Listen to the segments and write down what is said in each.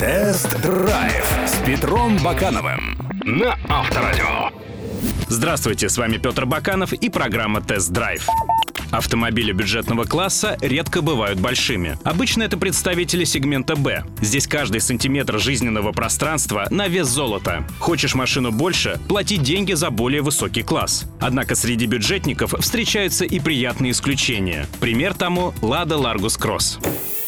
Тест-драйв с Петром Бакановым на Авторадио. Здравствуйте, с вами Петр Баканов и программа «Тест-драйв». Автомобили бюджетного класса редко бывают большими. Обычно это представители сегмента «Б». Здесь каждый сантиметр жизненного пространства на вес золота. Хочешь машину больше – плати деньги за более высокий класс. Однако среди бюджетников встречаются и приятные исключения. Пример тому – «Лада Ларгус Кросс».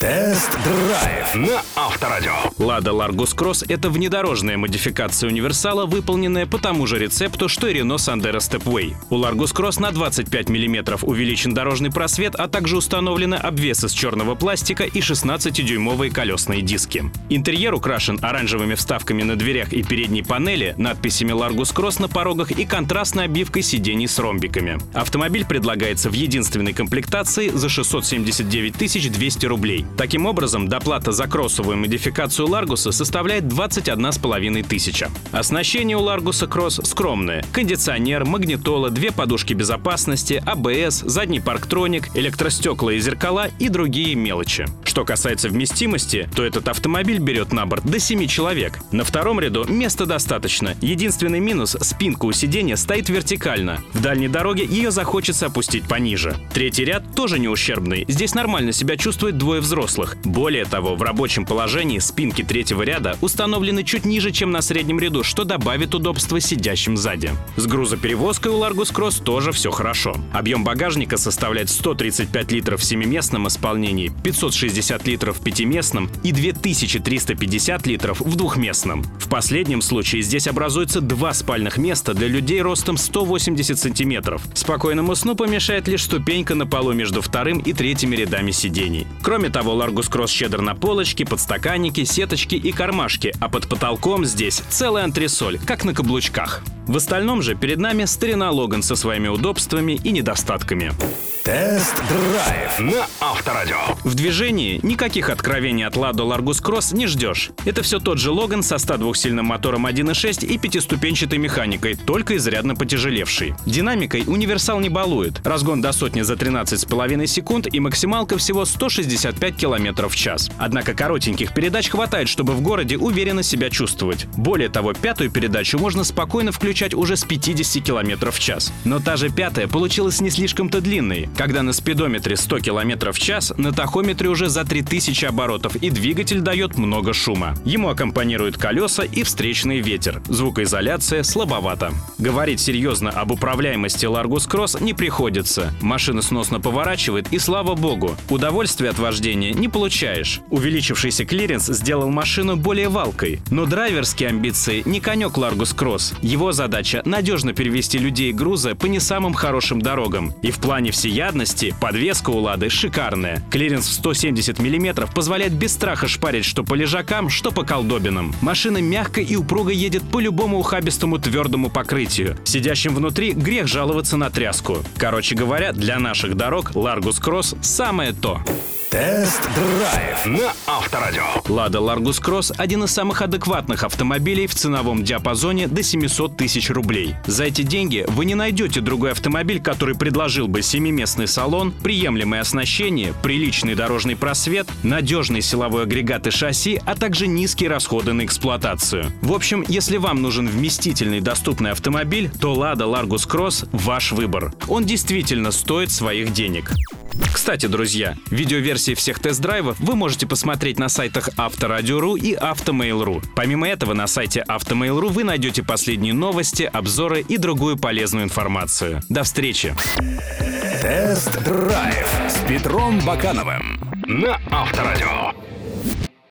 Тест-драйв на Авторадио. Лада Ларгус Кросс — это внедорожная модификация универсала, выполненная по тому же рецепту, что и Renault Sandero Stepway. У Ларгус Кросс на 25 мм увеличен дорожный просвет, а также установлены обвес из черного пластика и 16-дюймовые колесные диски. Интерьер украшен оранжевыми вставками на дверях и передней панели, надписями Ларгус Кросс на порогах и контрастной обивкой сидений с ромбиками. Автомобиль предлагается в единственной комплектации за 679 200 рублей. Таким образом, доплата за кроссовую модификацию Ларгуса составляет 21,5 тысяча. Оснащение у Ларгуса Кросс скромное. Кондиционер, магнитола, две подушки безопасности, АБС, задний парктроник, электростекла и зеркала и другие мелочи. Что касается вместимости, то этот автомобиль берет на борт до 7 человек. На втором ряду места достаточно. Единственный минус – спинка у сиденья стоит вертикально. В дальней дороге ее захочется опустить пониже. Третий ряд тоже не ущербный. Здесь нормально себя чувствует двое взрослых. Более того, в рабочем положении спинки третьего ряда установлены чуть ниже, чем на среднем ряду, что добавит удобства сидящим сзади. С грузоперевозкой у Largus Cross тоже все хорошо. Объем багажника составляет 135 литров в семиместном исполнении, 560 литров в пятиместном и 2350 литров в двухместном. В последнем случае здесь образуется два спальных места для людей ростом 180 сантиметров. Спокойному сну помешает лишь ступенька на полу между вторым и третьими рядами сидений. Кроме того, Largus Cross щедр на полочки, подстаканники, сеточки и кармашки, а под потолком здесь целый антресоль, как на каблучках. В остальном же перед нами старина Логан со своими удобствами и недостатками. Тест-драйв на Авторадио. В движении никаких откровений от Lado Largus Cross не ждешь. Это все тот же Логан со 102-сильным мотором 1.6 и пятиступенчатой механикой, только изрядно потяжелевший. Динамикой универсал не балует. Разгон до сотни за 13,5 секунд и максималка всего 165 км в час. Однако коротеньких передач хватает, чтобы в городе уверенно себя чувствовать. Более того, пятую передачу можно спокойно включать уже с 50 км в час. Но та же пятая получилась не слишком-то длинной когда на спидометре 100 км в час, на тахометре уже за 3000 оборотов и двигатель дает много шума. Ему аккомпанируют колеса и встречный ветер. Звукоизоляция слабовата. Говорить серьезно об управляемости Largus Cross не приходится. Машина сносно поворачивает и слава богу, удовольствия от вождения не получаешь. Увеличившийся клиренс сделал машину более валкой. Но драйверские амбиции не конек Largus Cross. Его задача — надежно перевести людей и груза по не самым хорошим дорогам. И в плане всея всеядности подвеска у «Лады» шикарная. Клиренс в 170 мм позволяет без страха шпарить что по лежакам, что по колдобинам. Машина мягко и упруго едет по любому ухабистому твердому покрытию. Сидящим внутри грех жаловаться на тряску. Короче говоря, для наших дорог Largus Cross самое то. Тест-драйв на Авторадио. Лада Largus Cross – один из самых адекватных автомобилей в ценовом диапазоне до 700 тысяч рублей. За эти деньги вы не найдете другой автомобиль, который предложил бы семиместный салон, приемлемое оснащение, приличный дорожный просвет, надежный силовой агрегат и шасси, а также низкие расходы на эксплуатацию. В общем, если вам нужен вместительный доступный автомобиль, то Lada Largus Cross – ваш выбор. Он действительно стоит своих денег. Кстати, друзья, видеоверсии всех тест-драйвов вы можете посмотреть на сайтах Авторадио.ру и Автомейл.ру. Помимо этого, на сайте Автомейл.ру вы найдете последние новости, обзоры и другую полезную информацию. До встречи! Тест-драйв с Петром Бакановым на Авторадио.